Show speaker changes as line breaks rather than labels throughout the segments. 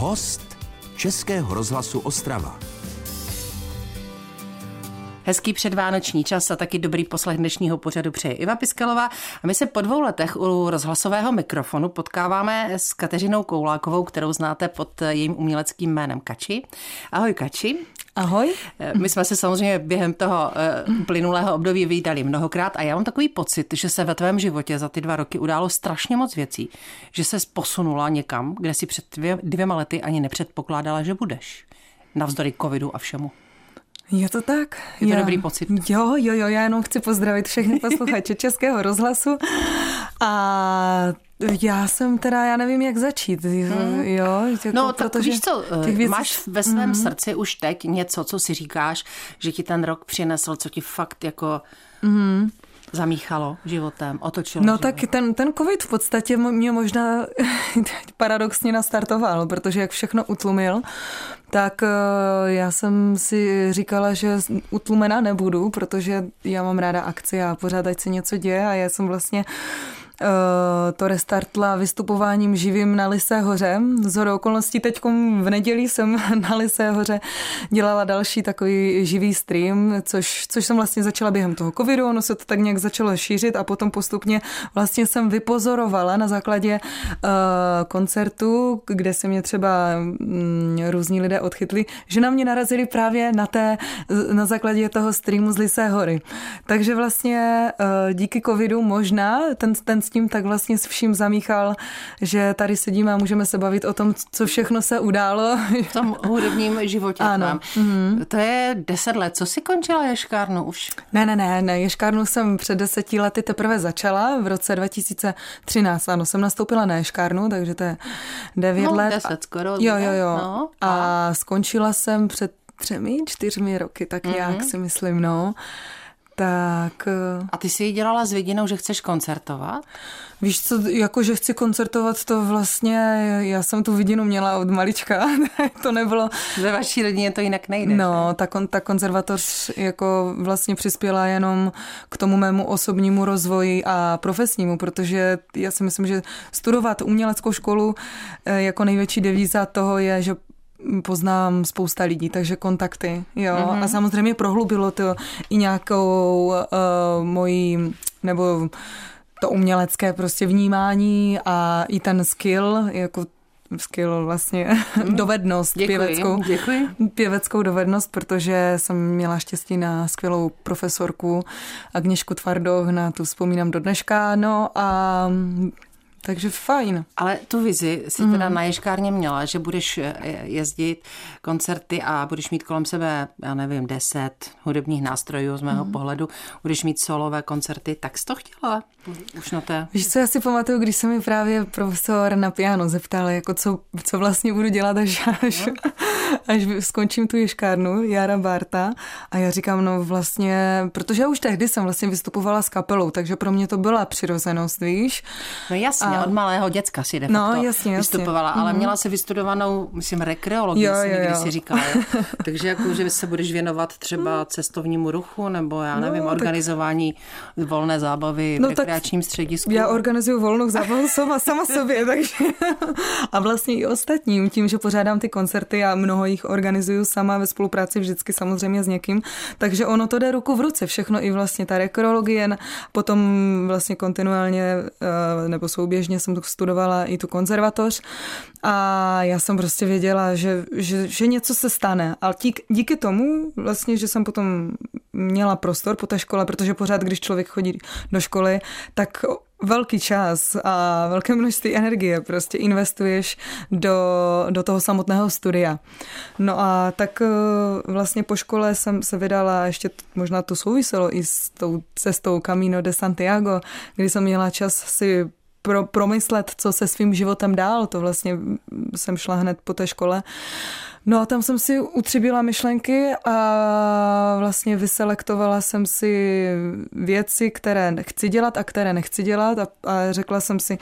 Host Českého rozhlasu Ostrava.
Hezký předvánoční čas a taky dobrý poslech dnešního pořadu přeje Iva Piskelová. A my se po dvou letech u rozhlasového mikrofonu potkáváme s Kateřinou Koulákovou, kterou znáte pod jejím uměleckým jménem Kači. Ahoj Kači.
Ahoj.
My jsme se samozřejmě během toho eh, plynulého období vydali mnohokrát a já mám takový pocit, že se ve tvém životě za ty dva roky událo strašně moc věcí, že se posunula někam, kde si před dvě, dvěma lety ani nepředpokládala, že budeš. Navzdory covidu a všemu.
Je to tak?
Je to já, dobrý pocit.
Jo, jo, jo, já jenom chci pozdravit všechny posluchače Českého rozhlasu a já jsem teda, já nevím, jak začít. Hmm. Jo,
jako, no, tak protože víš co, věcí... máš ve svém hmm. srdci už teď něco, co si říkáš, že ti ten rok přinesl, co ti fakt jako... Hmm zamíchalo životem, otočilo
No
život.
tak ten, ten covid v podstatě mě možná paradoxně nastartoval, protože jak všechno utlumil, tak eh, já jsem si říkala, že utlumená nebudu, protože já mám ráda akci a pořád ať se něco děje a já jsem vlastně Eh, to restartla vystupováním živým na Lisé hoře. Z hodou okolností teď v neděli jsem na Lisé hoře dělala další takový živý stream, což, což jsem vlastně začala během toho covidu, ono se to tak nějak začalo šířit a potom postupně vlastně jsem vypozorovala na základě uh, koncertu, kde se mě třeba um, různí lidé odchytli, že na mě narazili právě na té, na základě toho streamu z Lisé hory. Takže vlastně uh, díky covidu možná ten, ten s tím tak vlastně s vším zamíchal, že tady sedíme a můžeme se bavit o tom, co všechno se událo.
V tom hudebním životě.
Ano. Mm-hmm.
To je deset let. Co jsi končila ješkárnu už?
Ne, ne, ne, ne. Ješkárnu jsem před deseti lety teprve začala. V roce 2013, ano, jsem nastoupila na ješkárnu, takže to je devět
no,
let.
deset skoro.
Jo, jo, jo. No, a... a skončila jsem před třemi, čtyřmi roky, tak mm-hmm. nějak si myslím, no. Tak...
Eh, A ty jsi ji dělala s vidinou, že chceš koncertovat?
Víš co, jako že chci koncertovat, to vlastně, já jsem tu vidinu měla od malička, to nebylo...
Ve vaší rodině to jinak nejde.
No, ta, kon, ta konzervatoř jako vlastně přispěla jenom k tomu mému osobnímu rozvoji a profesnímu, protože já si myslím, že studovat uměleckou školu eh, jako největší devíza toho je, že poznám spousta lidí, takže kontakty, jo. Mm-hmm. A samozřejmě prohlubilo to i nějakou uh, mojí, nebo to umělecké prostě vnímání a i ten skill, jako skill vlastně, mm. dovednost
děkuji,
pěveckou.
Děkuji.
Pěveckou dovednost, protože jsem měla štěstí na skvělou profesorku Agněšku Tvardoh, na tu vzpomínám do dneška, no a takže fajn.
Ale tu vizi si mm. teda na Ješkárně měla, že budeš eh, jezdit koncerty a budeš mít kolem sebe, já nevím, deset hudebních nástrojů z mého mm. pohledu, budeš mít solové koncerty, tak jsi to chtěla už na té?
Víš co, já si pamatuju, když se mi právě profesor na piano zeptal, jako co, co vlastně budu dělat, až, až, no. až skončím tu ješkárnu, Jara Barta. A já říkám, no vlastně, protože já už tehdy jsem vlastně vystupovala s kapelou, takže pro mě to byla přirozenost, víš.
No jasně, a... od malého děcka si de
no, facto no, jasně,
vystupovala, jasně. ale mhm. měla se vystudovanou, myslím, rekreologii, jo, jo, jo. si říkala. takže jako, že se budeš věnovat třeba cestovnímu ruchu, nebo já nevím, no, organizování tak... volné zábavy no, v rekreačním středisku.
Já organizuju volnou zábavu sama, sama sobě, takže a vlastně i ostatním, tím, že pořádám ty koncerty a mnoho jich organizuju sama ve spolupráci vždycky samozřejmě s někým, takže ono to jde ruku v ruce, všechno i vlastně ta rekreologie, potom vlastně kontinuálně eh, nebo souběžně jsem studovala i tu konzervatoř a já jsem prostě věděla, že, že, že něco se stane. A díky, díky tomu vlastně, že jsem potom měla prostor po té škole, protože pořád, když člověk chodí do školy, tak velký čas a velké množství energie prostě investuješ do, do toho samotného studia. No a tak eh, vlastně po škole jsem se vydala, ještě možná to souviselo i s tou cestou Camino de Santiago, kdy jsem měla čas si pro, promyslet, co se svým životem dál. To vlastně jsem šla hned po té škole. No a tam jsem si utřibila myšlenky a vlastně vyselektovala jsem si věci, které chci dělat a které nechci dělat. A, a řekla jsem si,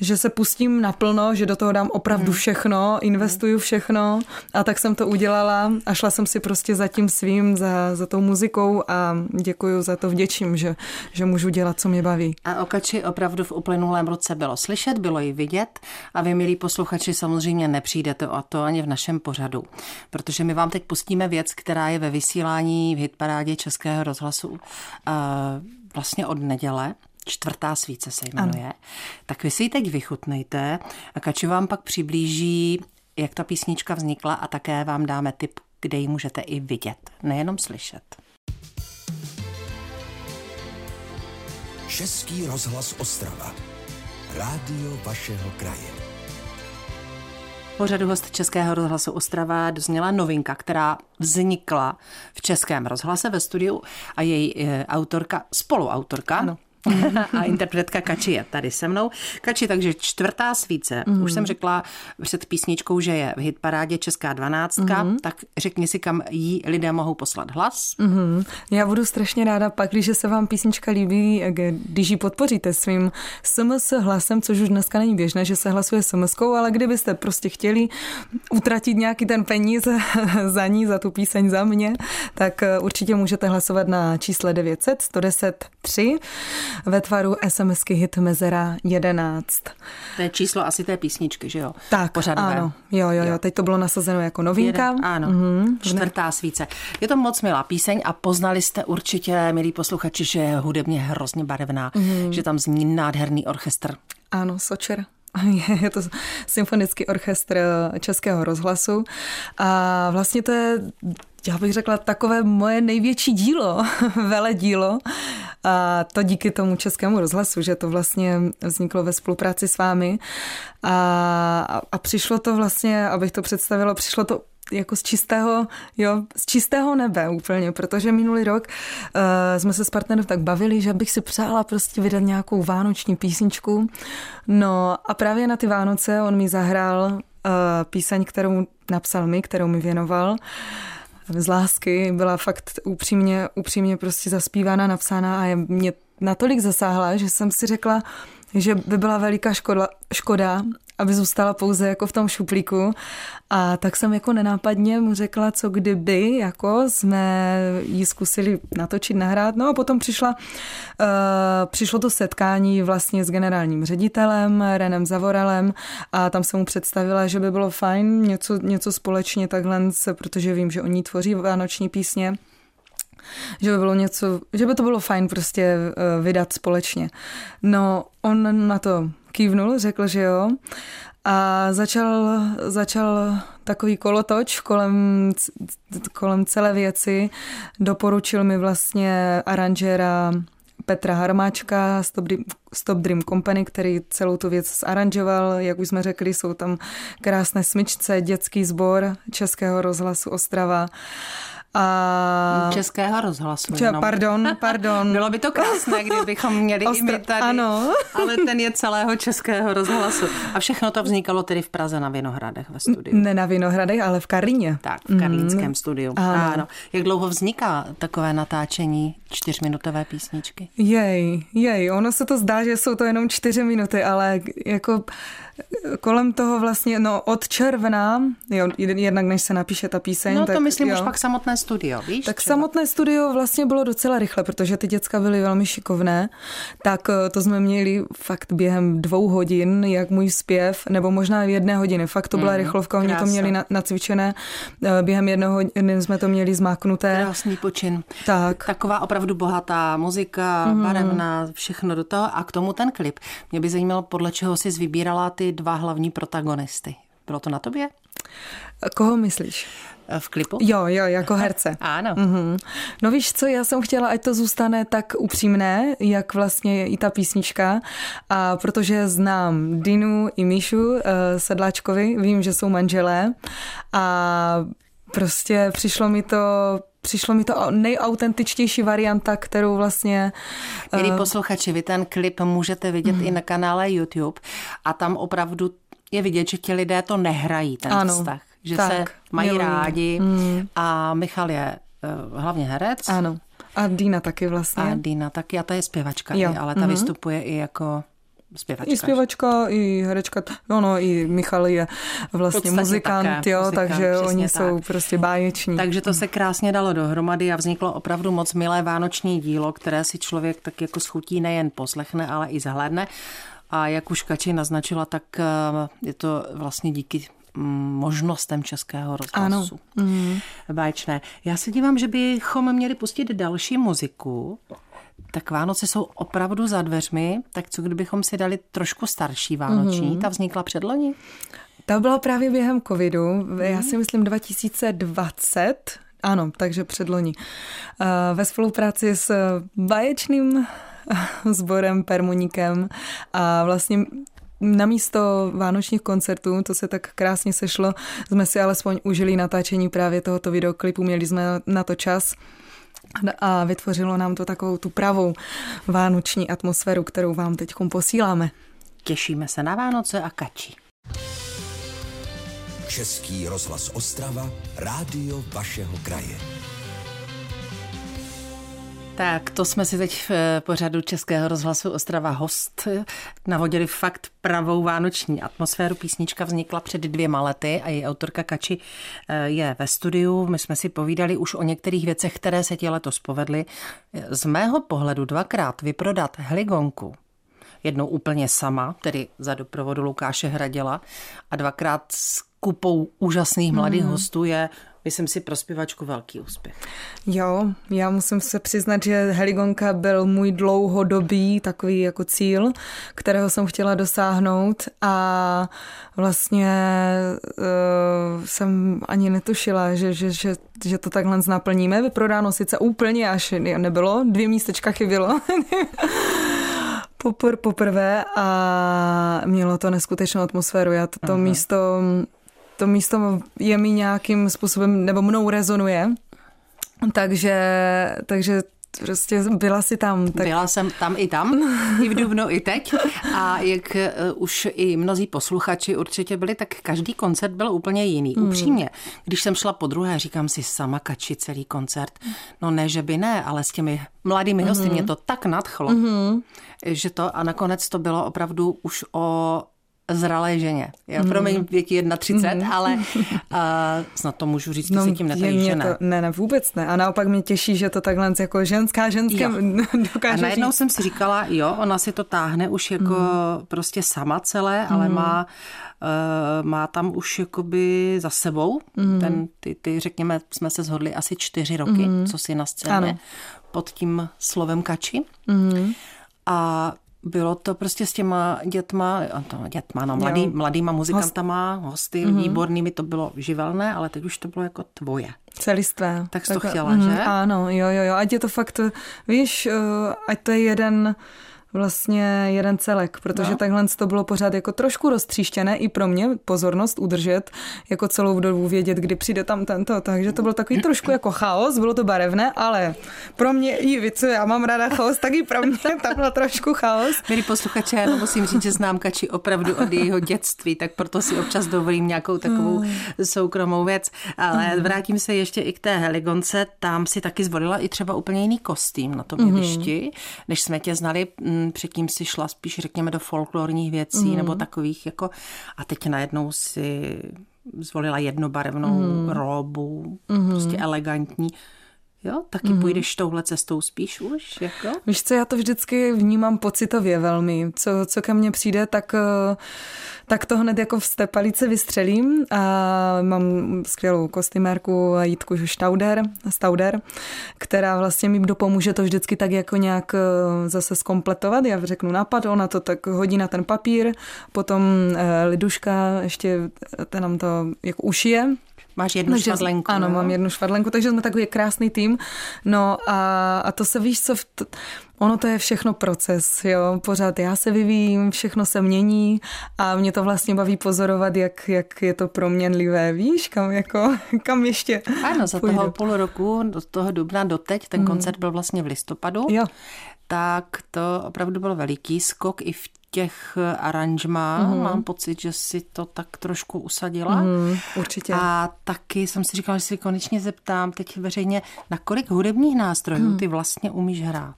že se pustím naplno, že do toho dám opravdu hmm. všechno, investuju všechno. A tak jsem to udělala a šla jsem si prostě za tím svým, za, za tou muzikou a děkuju za to, vděčím, že, že můžu dělat, co mě baví.
A o Kači opravdu v uplynulém roce bylo slyšet, bylo ji vidět. A vy, milí posluchači, samozřejmě nepřijdete o to ani v našem pořadu, protože my vám teď pustíme věc, která je ve vysílání v hitparádě Českého rozhlasu vlastně od neděle, čtvrtá svíce se jmenuje. Ano. Tak vy si ji teď vychutnejte a Kači vám pak přiblíží, jak ta písnička vznikla a také vám dáme tip, kde ji můžete i vidět, nejenom slyšet.
Český rozhlas Ostrava. Rádio vašeho kraje.
Pořadu host Českého rozhlasu Ostrava dozněla novinka, která vznikla v Českém rozhlase ve studiu a její e, autorka, spoluautorka, ano a interpretka Kači je tady se mnou. Kači, takže čtvrtá svíce. Mm. Už jsem řekla před písničkou, že je v hitparádě Česká dvanáctka, mm. tak řekni si, kam jí lidé mohou poslat hlas.
Mm. Já budu strašně ráda pak, když se vám písnička líbí, když ji podpoříte svým SMS hlasem, což už dneska není běžné, že se hlasuje sms ale kdybyste prostě chtěli utratit nějaký ten peníze za ní, za tu píseň za mě, tak eh, určitě můžete hlasovat na čísle 900 110 3 ve tvaru SMSky hit Mezera 11.
To je číslo asi té písničky, že jo?
Tak, Pořadové. ano. Jo, jo, jo, teď to bylo nasazeno jako novinka.
Jeden, ano, mm-hmm. čtvrtá svíce. Je to moc milá píseň a poznali jste určitě, milí posluchači, že je hudebně hrozně barevná, mm-hmm. že tam zní nádherný orchestr.
Ano, Sočer. Je to symfonický orchestr Českého rozhlasu a vlastně to je já bych řekla, takové moje největší dílo, vele dílo. A to díky tomu českému rozhlasu, že to vlastně vzniklo ve spolupráci s vámi. A, a přišlo to vlastně, abych to představila, přišlo to jako z čistého, jo, z čistého nebe úplně, protože minulý rok uh, jsme se s partnerem tak bavili, že bych si přála prostě vydat nějakou vánoční písničku. No a právě na ty Vánoce on mi zahrál uh, píseň, kterou napsal mi, kterou mi věnoval z lásky, byla fakt upřímně, upřímně prostě zaspívána, napsána a je mě natolik zasáhla, že jsem si řekla, že by byla veliká škoda, škoda aby zůstala pouze jako v tom šuplíku. A tak jsem jako nenápadně mu řekla, co kdyby, jako jsme ji zkusili natočit, nahrát. No a potom přišla, uh, přišlo to setkání vlastně s generálním ředitelem Renem Zavoralem a tam jsem mu představila, že by bylo fajn něco, něco společně takhle, protože vím, že oni tvoří vánoční písně že by bylo něco, že by to bylo fajn prostě eh, vydat společně. No, on na to kývnul, řekl, že jo. A začal, začal takový kolotoč kolem, kolem celé věci. Doporučil mi vlastně aranžéra Petra Harmáčka, Stop Dream, Stop Dream Company, který celou tu věc zaranžoval. Jak už jsme řekli, jsou tam krásné smyčce, dětský sbor Českého rozhlasu Ostrava.
A... Českého rozhlasu.
Če, pardon, pardon.
Bylo by to krásné, kdybychom měli Ostra... i my tady,
ano.
ale ten je celého Českého rozhlasu. A všechno to vznikalo tedy v Praze na Vinohradech ve studiu.
Ne na Vinohradech, ale v Karlíně.
Tak, v karlínském mm. studiu. Ano. ano. Jak dlouho vzniká takové natáčení čtyřminutové písničky?
Jej, jej, ono se to zdá, že jsou to jenom čtyři minuty, ale jako kolem toho vlastně, no od června, jo, jednak než se napíše ta píseň.
No
to
tak, myslím jo. už pak samotné studio, víš?
Tak třeba? samotné studio vlastně bylo docela rychle, protože ty děcka byly velmi šikovné, tak eh, to jsme měli fakt během dvou hodin, jak můj zpěv, nebo možná v jedné hodiny, fakt to byla mm, rychlovka, oni to měli na, nacvičené, eh, během jedné hodiny jsme to měli zmáknuté.
Krásný počin.
Tak.
Taková opravdu bohatá muzika, mm. barevná, všechno do toho a k tomu ten klip. Mě by zajímalo, podle čeho jsi vybírala ty dva hlavní protagonisty. Bylo to na tobě?
Koho myslíš?
v klipu?
Jo, jo, jako herce.
ano. Mm-hmm.
No víš co, já jsem chtěla, ať to zůstane tak upřímné, jak vlastně i ta písnička. A protože znám Dinu i Míšu uh, Sedláčkovi, vím, že jsou manželé a prostě přišlo mi to přišlo mi to nejautentičtější varianta, kterou vlastně...
Milí uh... posluchači, vy ten klip můžete vidět mm. i na kanále YouTube a tam opravdu je vidět, že ti lidé to nehrají, ten ano. vztah že
Tak,
se mají
milují.
rádi a Michal je uh, hlavně herec
Ano. A Dýna taky vlastně.
a Dina taky a ta je zpěvačka,
Jo,
ale ta
mhm.
vystupuje i jako zpěvačka.
I zpěvačka, i herečka, no no, i Michal je vlastně muzikant,
také,
jo,
muzikant,
takže oni
tak.
jsou prostě báječní.
Takže to se krásně dalo dohromady a vzniklo opravdu moc milé vánoční dílo, které si člověk tak jako schutí nejen poslechne, ale i zahlédne. A jak už Kači naznačila, tak eh, je to vlastně díky mm, možnostem českého rozhlasu. Ano. Mm. Báječné. Já se dívám, že bychom měli pustit další muziku. Tak Vánoce jsou opravdu za dveřmi, tak co kdybychom si dali trošku starší vánoční? Mm-hmm. Ta vznikla předloni?
Ta byla právě během covidu,
Mhm.
já si myslím 2020, ano, takže předloni. Eh, Ve spolupráci s báječným sborem Permuníkem a vlastně na místo vánočních koncertů, to se tak krásně sešlo, jsme si alespoň užili natáčení právě tohoto videoklipu, měli jsme na to čas a vytvořilo nám to takovou tu pravou vánoční atmosféru, kterou vám teď posíláme.
Těšíme se na Vánoce a Kači.
Český rozhlas Ostrava, rádio vašeho kraje.
Tak to jsme si teď v eh, pořadu Českého rozhlasu Ostrava host navodili fakt pravou vánoční atmosféru. Písnička vznikla před dvěma lety a její autorka Kači eh, je ve studiu. My jsme si povídali už o některých věcech, které se ti letos povedly. Z mého pohledu dvakrát vyprodat heligonku, jednou úplně sama, tedy za doprovodu Lukáše Hraděla a dvakrát s kupou úžasných mladých mm. hostů je, myslím si, pro zpěvačku velký úspěch.
Jo, já musím se přiznat, že Heligonka byl můj dlouhodobý takový jako cíl, kterého jsem chtěla dosáhnout a vlastně uh, jsem ani netušila, že, že, že, že to takhle naplníme. Vyprodáno sice úplně až nebylo, dvě místečka chybělo. Popr, poprvé a mělo to neskutečnou atmosféru. Já to, to místo to místo je mi nějakým způsobem, nebo mnou rezonuje, takže, takže prostě byla si tam.
Tak... Byla jsem tam i tam, i v Dubnu, i teď. A jak uh, už i mnozí posluchači určitě byli, tak každý koncert byl úplně jiný. Hmm. Upřímně, když jsem šla po druhé, říkám si sama kači celý koncert. No ne, že by ne, ale s těmi mladými hosty hmm. mě to tak nadchlo, hmm. že to a nakonec to bylo opravdu už o zralé ženě. Já mm. promiň věky 31, mm. ale uh, snad to můžu říct, no, si tím netají, že ne.
To, ne, ne, vůbec ne. A naopak mě těší, že to takhle jako ženská ženské dokáže
A najednou
říct.
jsem si říkala, jo, ona si to táhne už jako mm. prostě sama celé, ale mm. má uh, má tam už jakoby za sebou, mm. ten, ty, ty, řekněme, jsme se shodli asi čtyři roky, mm. co si na scéně ano. pod tím slovem kači. Mm. A bylo to prostě s těma dětma, to dětma, no, mladý, mladýma muzikantama, hosty mm-hmm. výbornými, to bylo živelné, ale teď už to bylo jako tvoje.
Celistvé.
Tak jsi to chtěla, mm, že?
Ano, jo, jo, jo, ať je to fakt, víš, ať to je jeden vlastně jeden celek, protože no. takhle to bylo pořád jako trošku roztříštěné i pro mě pozornost udržet, jako celou dobu vědět, kdy přijde tam tento, takže to bylo takový trošku jako chaos, bylo to barevné, ale pro mě i vy, co já mám ráda chaos, tak i pro mě tam bylo trošku chaos.
Milí posluchače, já musím říct, že znám Kači opravdu od jejího dětství, tak proto si občas dovolím nějakou takovou mm. soukromou věc, ale mm. vrátím se ještě i k té Heligonce, tam si taky zvolila i třeba úplně jiný kostým na tom jevišti, mm. než jsme tě znali předtím si šla spíš, řekněme, do folklorních věcí mm. nebo takových jako a teď najednou si zvolila jednobarevnou mm. robu, mm. prostě elegantní. Jo, taky mm. půjdeš touhle cestou spíš už, jako?
Víš co, já to vždycky vnímám pocitově velmi. Co, co ke mně přijde, tak, tak to hned jako v stepalice vystřelím a mám skvělou kostymérku Jitku Stauder, Stauder, která vlastně mi dopomůže to vždycky tak jako nějak zase skompletovat. Já řeknu nápad, ona to tak hodí na ten papír, potom Liduška ještě ten nám to jako ušije,
Máš jednu takže, švadlenku.
Ano, jo? mám jednu švadlenku, takže jsme takový krásný tým. No a, a to se víš, co... V t- ono to je všechno proces, jo. Pořád já se vyvíjím, všechno se mění a mě to vlastně baví pozorovat, jak, jak je to proměnlivé, víš, kam, jako, kam ještě
Ano, za půjdu. toho půl roku, do toho dubna doteď, ten koncert byl vlastně v listopadu.
Jo
tak to opravdu byl veliký skok i v těch aranžmá. Mm. Mám pocit, že si to tak trošku usadila.
Mm, určitě.
A taky jsem si říkala, že si konečně zeptám teď veřejně, na kolik hudebních nástrojů mm. ty vlastně umíš hrát?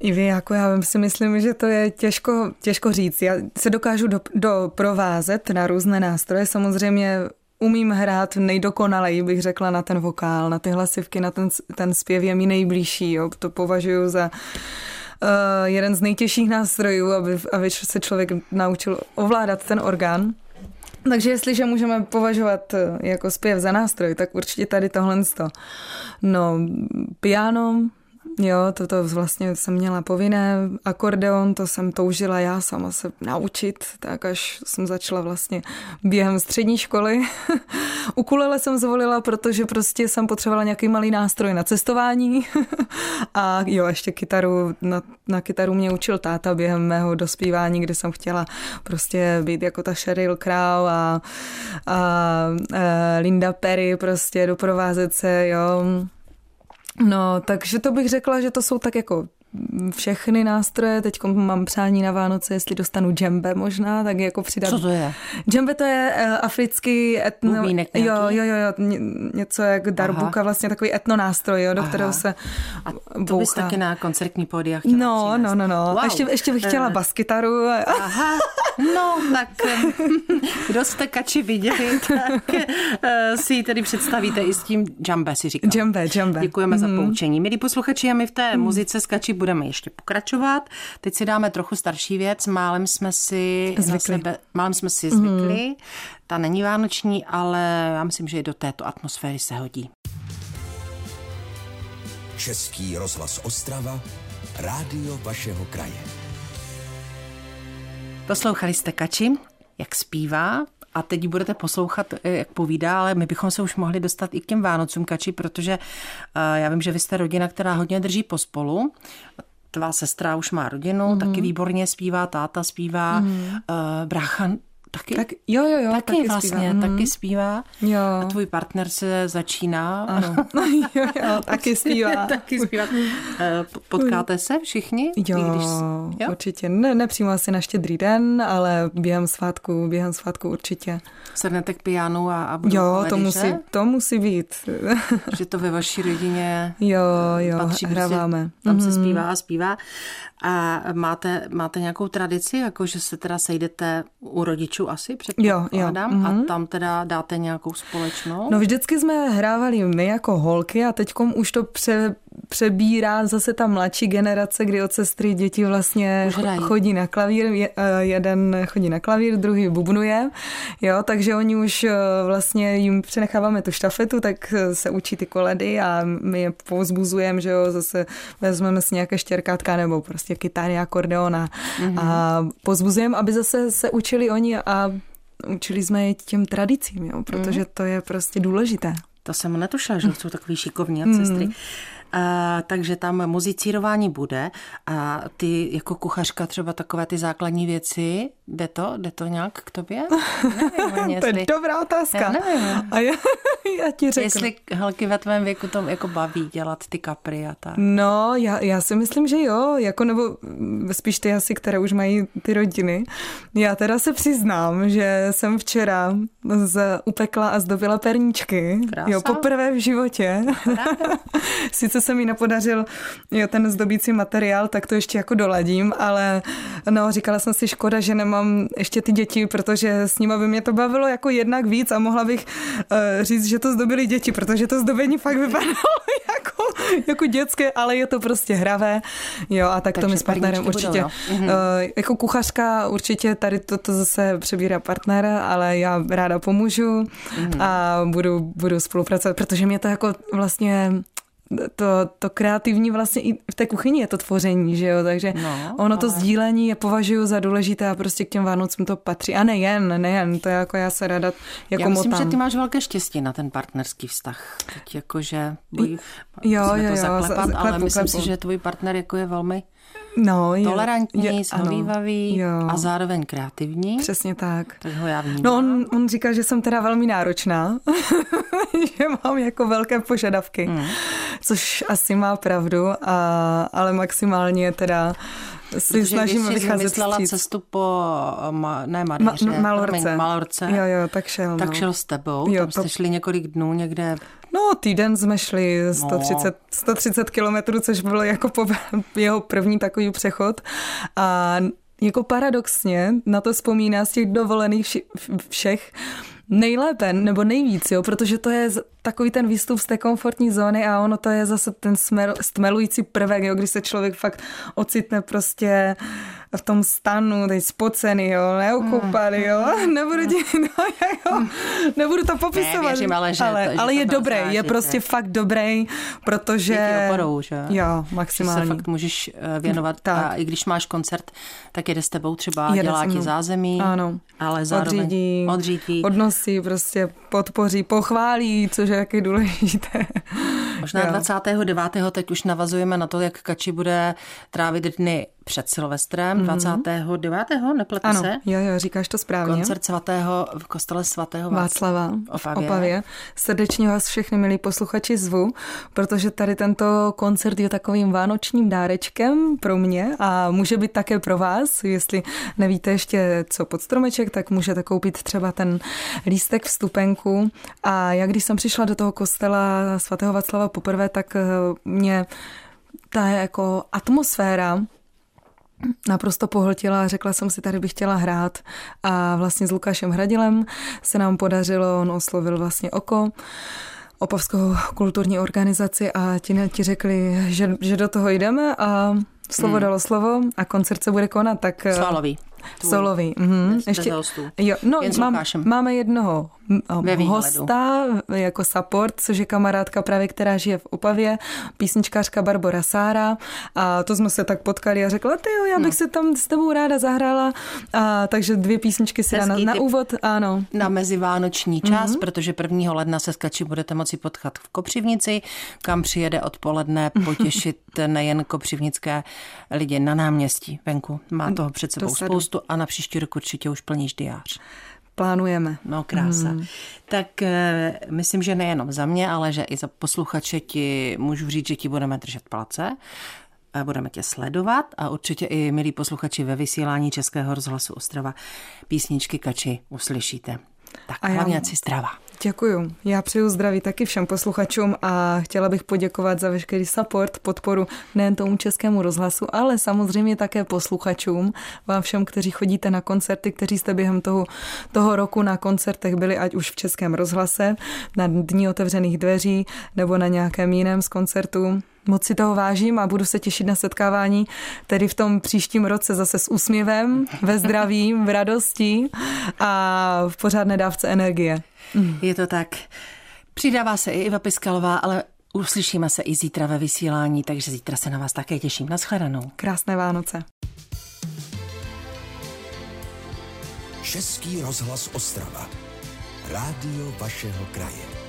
I vy, jako já si myslím, že to je těžko, těžko říct. Já se dokážu do, doprovázet na různé nástroje. Samozřejmě umím hrát nejdokonaleji, bych řekla, na ten vokál, na ty hlasivky, na ten, ten zpěv je mi nejbližší. Jo. To považuji za jeden z nejtěžších nástrojů, aby, aby se člověk naučil ovládat ten orgán. Takže jestliže můžeme považovat eh, jako zpěv za nástroj, tak určitě tady tohle. No, piano, Jo, to, to vlastně jsem měla povinné. Akordeon, to jsem toužila já sama se naučit, tak až jsem začala vlastně během střední školy. Ukulele jsem zvolila, protože prostě jsem potřebovala nějaký malý nástroj na cestování. a jo, ještě kytaru, na, na kytaru mě učil táta během mého dospívání, kde jsem chtěla prostě být jako ta Sheryl Crow a, a, a Linda Perry, prostě doprovázet se, jo No, takže to bych řekla, že to jsou tak jako všechny nástroje. Teď mám přání na Vánoce, jestli dostanu džembe možná, tak jako přidat.
Co to je?
Džembe to je uh, africký etno...
Bubínek
jo, jo, jo, jo, něco jak darbuka, Aha. vlastně takový etnonástroj, jo, do Aha. kterého se
A to bouchá. bys taky na koncertní pódia
chtěla No, přinést. no, no, no. Wow. Ještě, ještě bych chtěla uh. baskytaru.
Aha, no, tak kdo jste kači viděli, tak si ji tedy představíte i s tím džembe, si říkám.
Džembe, džembe.
Děkujeme mm. za mhm. poučení. Milí posluchači, a my v té mm. muzice s kači budeme ještě pokračovat. Teď si dáme trochu starší věc. Málem jsme si zvykli. Sebe, málem jsme si zvykli. Mm. Ta není vánoční, ale já myslím, že i do této atmosféry se hodí.
Český rozhlas Ostrava, rádio vašeho kraje.
Poslouchali jste Kači, jak zpívá a teď budete poslouchat, eh, jak povídá, ale my bychom se už mohli dostat i k těm Vánocům Kači, protože uh, já vím, že vy jste rodina, která hodně drží pospolu. Tvá sestra už má rodinu, mm-hmm. taky výborně zpívá, táta zpívá, mm-hmm. brácha Taky,
tak, jo, jo, jo,
taky, taky vlastně, zpívá.
Mm.
taky zpívá. Jo. A tvůj partner se začíná.
Ano, jo, jo, taky zpívá.
taky zpívá. Eh, potkáte se všichni?
Jo, když, jo? určitě. Ne, nepřímo asi na štědrý den, ale během svátku, během svátku určitě.
Sednete k pianu a, a
Jo, to musí, to musí být.
Že to ve vaší rodině
jo, jo, patří, prostě hráváme.
Tam mm. se mhm. zpívá a zpívá. A máte, máte nějakou tradici, jako že se teda sejdete u rodičů asi, předpokládám, jo, jo. a mhm. tam teda dáte nějakou společnou?
No vždycky jsme hrávali my jako holky a teďkom už to pře, přebírá zase ta mladší generace, kdy od sestry děti vlastně chodí na klavír, eh, jeden chodí na klavír, druhý bubnuje, jo, takže oni už eh, vlastně jim přenecháváme tu štafetu, tak eh, se učí ty koledy a my je povzbuzujeme, že jo, zase vezmeme si nějaké štěrkátka nebo prostě kytary, akordeona mm-hmm. a pozbuzujeme, aby zase se učili oni a učili jsme je těm tradicím, jo, protože mm-hmm. to je prostě důležité.
To jsem netušila, že jsou takový šikovní od sestry. Mm a, takže tam muzicírování bude a ty jako kuchařka třeba takové ty základní věci, jde to? Jde to nějak k tobě?
Nevím, to je dobrá otázka. Já
nevím.
A já, já ti řeknu.
Jestli holky ve tvém věku tom jako baví dělat ty kapry a tak.
No, já, já si myslím, že jo, jako nebo spíš ty asi, které už mají ty rodiny. Já teda se přiznám, že jsem včera z, upekla a zdobila perníčky. Krása. Jo, poprvé v životě. Sice se mi nepodařil jo, ten zdobící materiál, tak to ještě jako doladím, ale no, říkala jsem si škoda, že nemám ještě ty děti, protože s nimi by mě to bavilo jako jednak víc a mohla bych uh, říct, že to zdobily děti, protože to zdobení fakt vypadalo jako, jako dětské, ale je to prostě hravé. Jo, a tak Takže to mi s partnerem určitě. Budou, no. uh, jako kuchařka určitě tady to, to zase přebírá partner, ale já ráda pomůžu mm. a budu, budu spolupracovat, protože mě to jako vlastně to, to kreativní vlastně i v té kuchyni je to tvoření, že jo, takže no, ono to ale... sdílení je považuji za důležité a prostě k těm Vánocům to patří. A nejen, nejen, to je jako já se rada jako
Já myslím,
motám.
že ty máš velké štěstí na ten partnerský vztah. Teď jakože
bojí, jo, jo, jo,
to zaklepat, klepu, ale myslím klepu. si, že tvůj partner jako je velmi
No,
je, tolerantní, je, shovívavý a zároveň kreativní.
Přesně tak.
Ho já vnímám.
No on, on říká, že jsem teda velmi náročná, že mám jako velké požadavky, mm. což asi má pravdu, a, ale maximálně teda si snažíme vycházet
vstříc. cestu po, ma, ne Madeiře,
Ma, Malorce.
Malorce.
Jo, jo, tak šel.
Tak no. šel s tebou, jo, tam to... jste šli několik dnů někde
No, týden jsme šli 130, no. 130 kilometrů, což bylo jako po jeho první takový přechod. A jako paradoxně na to vzpomíná z těch dovolených všech nejlépe nebo nejvíc, jo, protože to je takový ten výstup z té komfortní zóny a ono to je zase ten smel, stmelující prvek, jo, když se člověk fakt ocitne prostě v tom stanu, teď spocený, jo, neukoupaný, jo, mm. nebudu, ti, no, jako, nebudu to popisovat. Ne,
věřím, ale, že
ale,
to, že
ale
to
je dobrý, je prostě fakt dobrý, protože...
Oporou, že?
Jo, maximálně.
Že se fakt můžeš eh, věnovat tak. a i když máš koncert, tak jede s tebou třeba, jede dělá ti zázemí,
ano.
ale zároveň odřídí,
odřídí, odnosí, prostě podpoří, pochválí, což je taky důležité.
Možná jo. 29. teď už navazujeme na to, jak Kači bude trávit dny před Silvestrem, mm-hmm. 29. nepletu
ano,
se?
jo, jo, říkáš to správně.
Koncert svatého v kostele svatého
Václava v Opavě. Opavě. Srdečně vás všechny, milí posluchači, zvu, protože tady tento koncert je takovým vánočním dárečkem pro mě a může být také pro vás. Jestli nevíte ještě, co pod stromeček, tak můžete koupit třeba ten lístek vstupenku. A jak když jsem přišla do toho kostela svatého Václava poprvé, tak eh, mě ta jako atmosféra naprosto pohltila a řekla jsem si, tady bych chtěla hrát. A vlastně s Lukášem Hradilem se nám podařilo, on oslovil vlastně oko, Opavskou kulturní organizaci a ti, ti řekli, že, že do toho jdeme a slovo hmm. dalo slovo a koncert se bude konat. Tak,
Svalový.
Solový. Mhm.
Ještě,
jo, no, mám, máme jednoho hosta jako support, což je kamarádka právě, která žije v Opavě, písničkářka Barbara Sára a to jsme se tak potkali a řekla, ty jo, já bych no. se tam s tebou ráda zahrála, a, takže dvě písničky si na, na úvod, ano.
Na mezivánoční čas, mm-hmm. protože 1. ledna se skači budete moci potkat v Kopřivnici, kam přijede odpoledne potěšit nejen kopřivnické lidi na náměstí venku. Má toho před sebou spoustu a na příští rok určitě už plníš diář.
Plánujeme.
No, krása. Hmm. Tak e, myslím, že nejenom za mě, ale že i za posluchače ti můžu říct, že ti budeme držet palce. Budeme tě sledovat a určitě i milí posluchači ve vysílání Českého rozhlasu Ostrava písničky Kači uslyšíte. Tak a hlavně já... si zdrava.
Děkuju. Já přeju zdraví taky všem posluchačům a chtěla bych poděkovat za veškerý support, podporu nejen tomu českému rozhlasu, ale samozřejmě také posluchačům, vám všem, kteří chodíte na koncerty, kteří jste během toho, toho roku na koncertech byli, ať už v českém rozhlase, na dní otevřených dveří nebo na nějakém jiném z koncertů. Moc si toho vážím a budu se těšit na setkávání tedy v tom příštím roce zase s úsměvem, ve zdraví, v radosti a v pořádné dávce energie.
Je to tak. Přidává se i Iva Piskalová, ale uslyšíme se i zítra ve vysílání, takže zítra se na vás také těším. Naschledanou.
Krásné Vánoce.
Český rozhlas Ostrava. Rádio vašeho kraje.